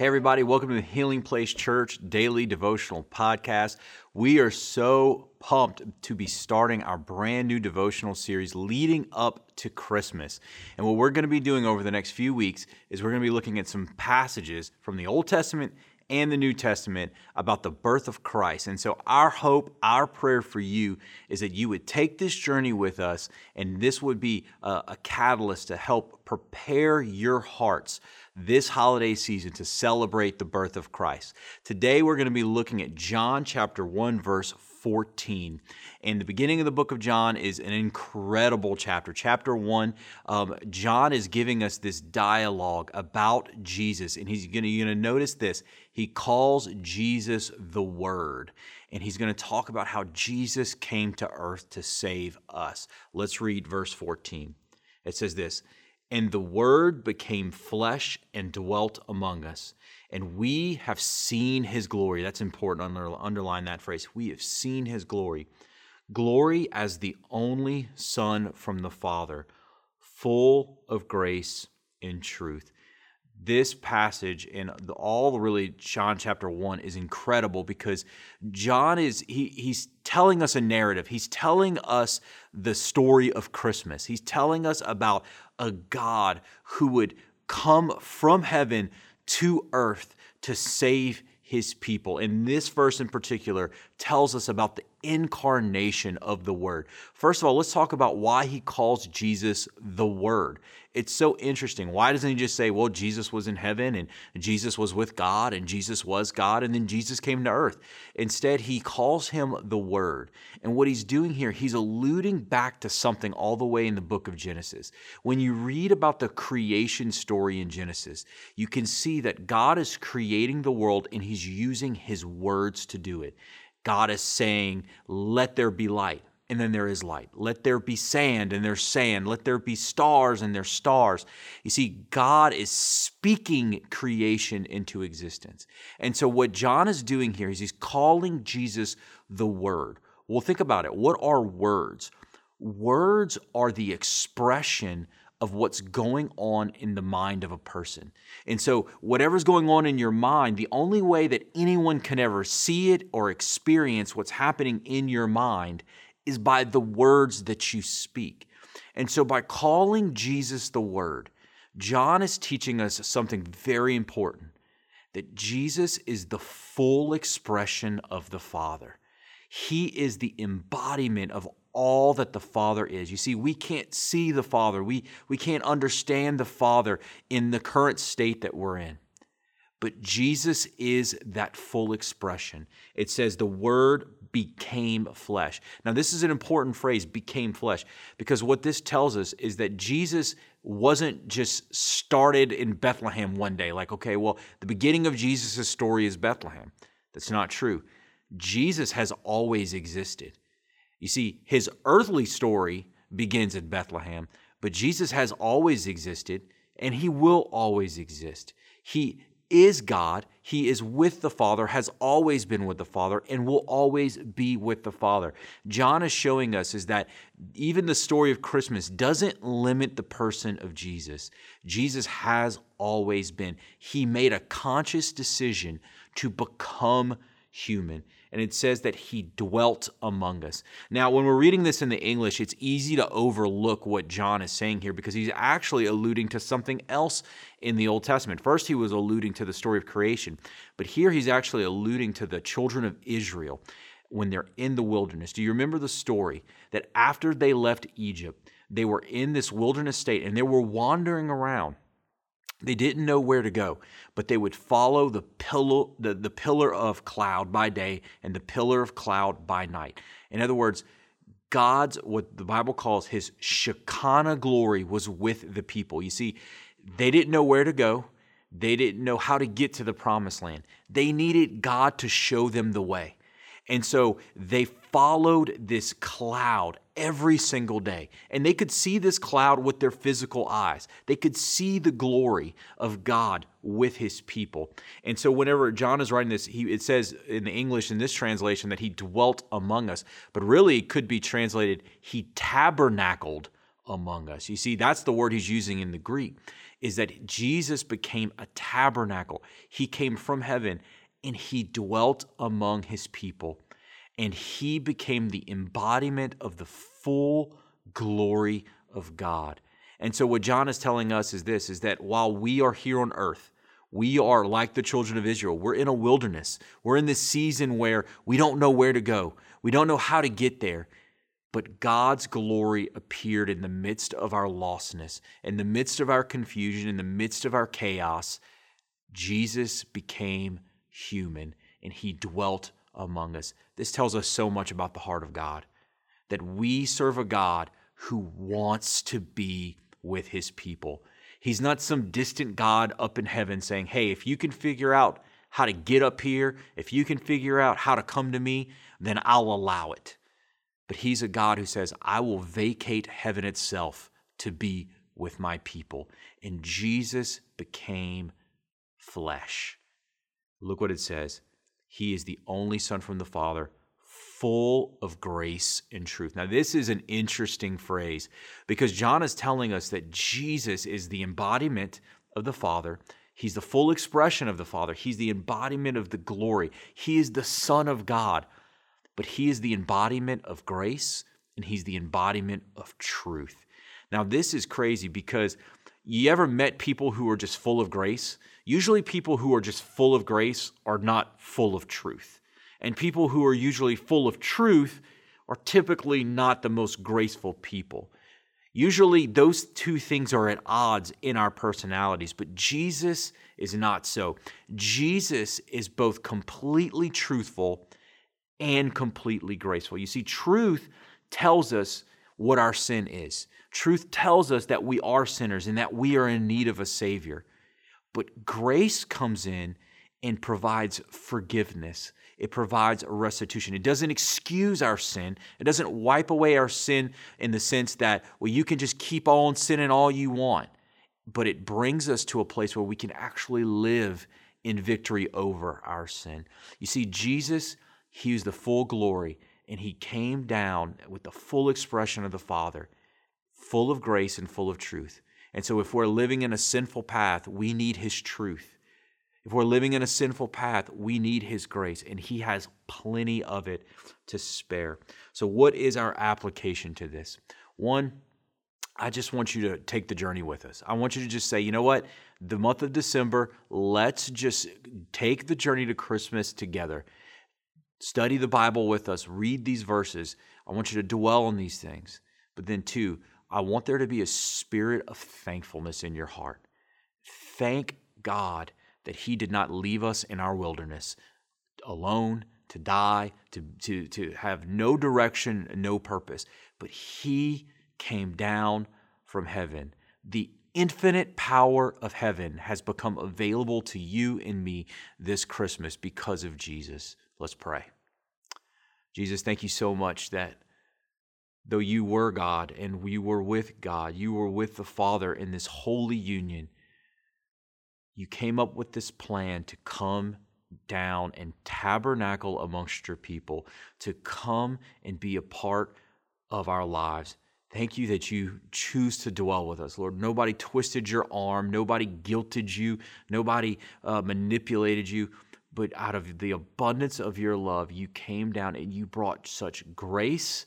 Hey, everybody, welcome to the Healing Place Church Daily Devotional Podcast. We are so pumped to be starting our brand new devotional series leading up to Christmas. And what we're going to be doing over the next few weeks is we're going to be looking at some passages from the Old Testament and the New Testament about the birth of Christ. And so, our hope, our prayer for you is that you would take this journey with us, and this would be a, a catalyst to help prepare your hearts this holiday season to celebrate the birth of Christ. Today, we're going to be looking at John chapter 1, verse 14. And the beginning of the book of John is an incredible chapter. Chapter 1, um, John is giving us this dialogue about Jesus. And he's going to notice this. He calls Jesus the Word. And he's going to talk about how Jesus came to earth to save us. Let's read verse 14. It says this And the Word became flesh and dwelt among us and we have seen his glory. That's important. Under, underline that phrase. We have seen his glory. Glory as the only Son from the Father, full of grace and truth. This passage and all really John chapter 1 is incredible because John is he he's telling us a narrative. He's telling us the story of Christmas. He's telling us about a God who would come from heaven to earth to save his people. And this verse in particular tells us about the incarnation of the Word. First of all, let's talk about why he calls Jesus the Word. It's so interesting. Why doesn't he just say, well, Jesus was in heaven and Jesus was with God and Jesus was God and then Jesus came to earth? Instead, he calls him the Word. And what he's doing here, he's alluding back to something all the way in the book of Genesis. When you read about the creation story in Genesis, you can see that God is creating the world and he's using his words to do it. God is saying, Let there be light, and then there is light. Let there be sand, and there's sand. Let there be stars, and there's stars. You see, God is speaking creation into existence. And so, what John is doing here is he's calling Jesus the Word. Well, think about it. What are words? Words are the expression of what's going on in the mind of a person. And so, whatever's going on in your mind, the only way that anyone can ever see it or experience what's happening in your mind is by the words that you speak. And so, by calling Jesus the Word, John is teaching us something very important that Jesus is the full expression of the Father. He is the embodiment of all that the Father is. You see, we can't see the Father, we, we can't understand the Father in the current state that we're in. But Jesus is that full expression. It says the Word became flesh. Now, this is an important phrase, became flesh, because what this tells us is that Jesus wasn't just started in Bethlehem one day, like, okay, well, the beginning of Jesus' story is Bethlehem. That's not true. Jesus has always existed. You see, his earthly story begins in Bethlehem, but Jesus has always existed and he will always exist. He is God, he is with the Father, has always been with the Father, and will always be with the Father. John is showing us is that even the story of Christmas doesn't limit the person of Jesus. Jesus has always been. He made a conscious decision to become human and it says that he dwelt among us. Now, when we're reading this in the English, it's easy to overlook what John is saying here because he's actually alluding to something else in the Old Testament. First, he was alluding to the story of creation, but here he's actually alluding to the children of Israel when they're in the wilderness. Do you remember the story that after they left Egypt, they were in this wilderness state and they were wandering around? They didn't know where to go, but they would follow the pillar, the, the pillar of cloud by day and the pillar of cloud by night. In other words, God's, what the Bible calls his Shekinah glory, was with the people. You see, they didn't know where to go, they didn't know how to get to the promised land. They needed God to show them the way. And so they followed this cloud every single day. And they could see this cloud with their physical eyes. They could see the glory of God with his people. And so whenever John is writing this, he, it says in the English in this translation that he dwelt among us, but really it could be translated he tabernacled among us. You see, that's the word he's using in the Greek, is that Jesus became a tabernacle. He came from heaven and he dwelt among his people and he became the embodiment of the full glory of God. And so what John is telling us is this is that while we are here on earth, we are like the children of Israel. We're in a wilderness. We're in this season where we don't know where to go. We don't know how to get there. But God's glory appeared in the midst of our lostness, in the midst of our confusion, in the midst of our chaos. Jesus became human and he dwelt among us. This tells us so much about the heart of God that we serve a God who wants to be with his people. He's not some distant God up in heaven saying, Hey, if you can figure out how to get up here, if you can figure out how to come to me, then I'll allow it. But he's a God who says, I will vacate heaven itself to be with my people. And Jesus became flesh. Look what it says he is the only Son from the Father, full of grace and truth. Now, this is an interesting phrase because John is telling us that Jesus is the embodiment of the Father. He's the full expression of the Father. He's the embodiment of the glory. He is the Son of God, but He is the embodiment of grace and He's the embodiment of truth. Now, this is crazy because you ever met people who are just full of grace? Usually, people who are just full of grace are not full of truth. And people who are usually full of truth are typically not the most graceful people. Usually, those two things are at odds in our personalities, but Jesus is not so. Jesus is both completely truthful and completely graceful. You see, truth tells us what our sin is. Truth tells us that we are sinners and that we are in need of a Savior. But grace comes in and provides forgiveness. It provides restitution. It doesn't excuse our sin. It doesn't wipe away our sin in the sense that, well, you can just keep on sinning all you want. But it brings us to a place where we can actually live in victory over our sin. You see, Jesus, He was the full glory, and He came down with the full expression of the Father, full of grace and full of truth. And so, if we're living in a sinful path, we need His truth. If we're living in a sinful path, we need His grace, and He has plenty of it to spare. So, what is our application to this? One, I just want you to take the journey with us. I want you to just say, you know what? The month of December, let's just take the journey to Christmas together. Study the Bible with us, read these verses. I want you to dwell on these things. But then, two, I want there to be a spirit of thankfulness in your heart. Thank God that He did not leave us in our wilderness alone to die, to, to, to have no direction, no purpose, but He came down from heaven. The infinite power of heaven has become available to you and me this Christmas because of Jesus. Let's pray. Jesus, thank you so much that though you were God and we were with God, you were with the Father in this holy union, you came up with this plan to come down and tabernacle amongst your people, to come and be a part of our lives. Thank you that you choose to dwell with us, Lord. Nobody twisted your arm, nobody guilted you, nobody uh, manipulated you, but out of the abundance of your love, you came down and you brought such grace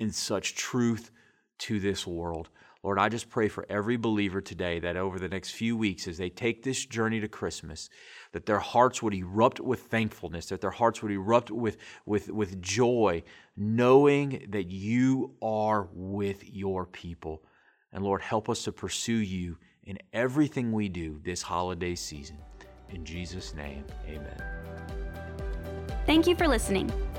in such truth to this world. Lord, I just pray for every believer today that over the next few weeks, as they take this journey to Christmas, that their hearts would erupt with thankfulness, that their hearts would erupt with, with, with joy, knowing that you are with your people. And Lord, help us to pursue you in everything we do this holiday season. In Jesus' name, amen. Thank you for listening.